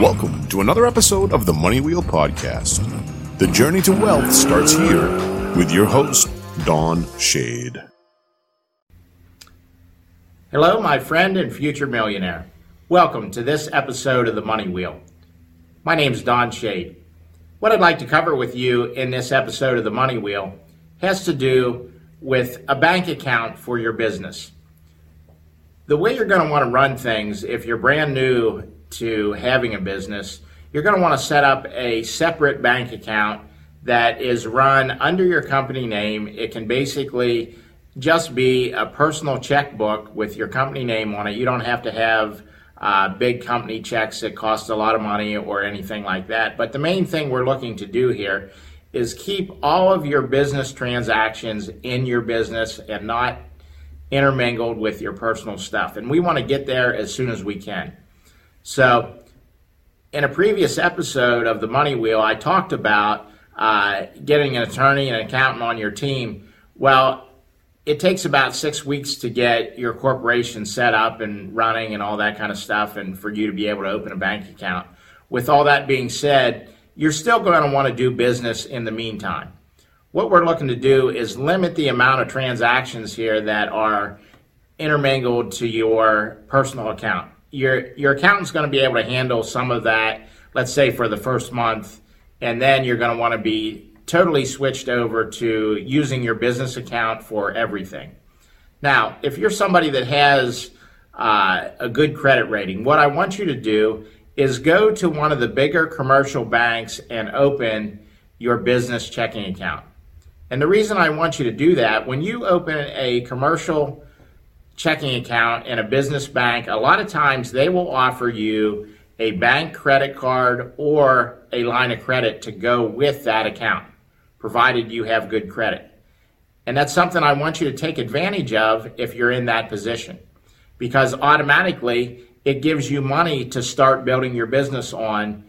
Welcome to another episode of the Money Wheel Podcast. The journey to wealth starts here with your host, Don Shade. Hello, my friend and future millionaire. Welcome to this episode of the Money Wheel. My name is Don Shade. What I'd like to cover with you in this episode of the Money Wheel has to do with a bank account for your business. The way you're going to want to run things if you're brand new to having a business, you're going to want to set up a separate bank account that is run under your company name. It can basically just be a personal checkbook with your company name on it. You don't have to have uh, big company checks that cost a lot of money or anything like that. But the main thing we're looking to do here is keep all of your business transactions in your business and not intermingled with your personal stuff. And we want to get there as soon as we can. So, in a previous episode of the Money Wheel, I talked about uh, getting an attorney and an accountant on your team. Well, it takes about six weeks to get your corporation set up and running and all that kind of stuff, and for you to be able to open a bank account. With all that being said, you're still going to want to do business in the meantime. What we're looking to do is limit the amount of transactions here that are intermingled to your personal account your your accountant's going to be able to handle some of that. Let's say for the first month, and then you're going to want to be totally switched over to using your business account for everything. Now, if you're somebody that has uh, a good credit rating, what I want you to do is go to one of the bigger commercial banks and open your business checking account. And the reason I want you to do that, when you open a commercial checking account in a business bank, a lot of times they will offer you a bank credit card or a line of credit to go with that account, provided you have good credit. And that's something I want you to take advantage of if you're in that position, because automatically it gives you money to start building your business on,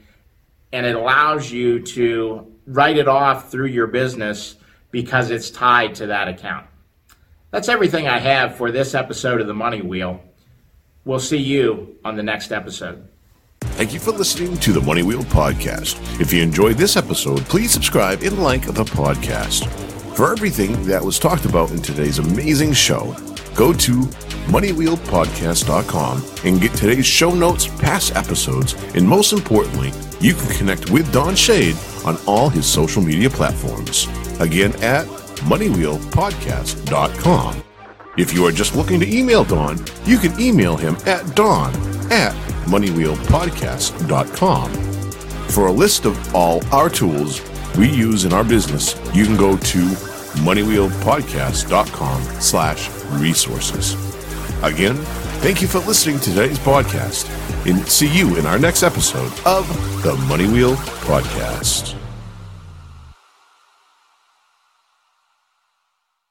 and it allows you to write it off through your business because it's tied to that account. That's everything I have for this episode of the Money Wheel. We'll see you on the next episode. Thank you for listening to the Money Wheel Podcast. If you enjoyed this episode, please subscribe and like the podcast. For everything that was talked about in today's amazing show, go to moneywheelpodcast.com and get today's show notes, past episodes, and most importantly, you can connect with Don Shade on all his social media platforms. Again, at moneywheelpodcast.com. If you are just looking to email Don, you can email him at don at moneywheelpodcast.com. For a list of all our tools we use in our business, you can go to moneywheelpodcast.com slash resources. Again, thank you for listening to today's podcast and see you in our next episode of the Money Wheel Podcast.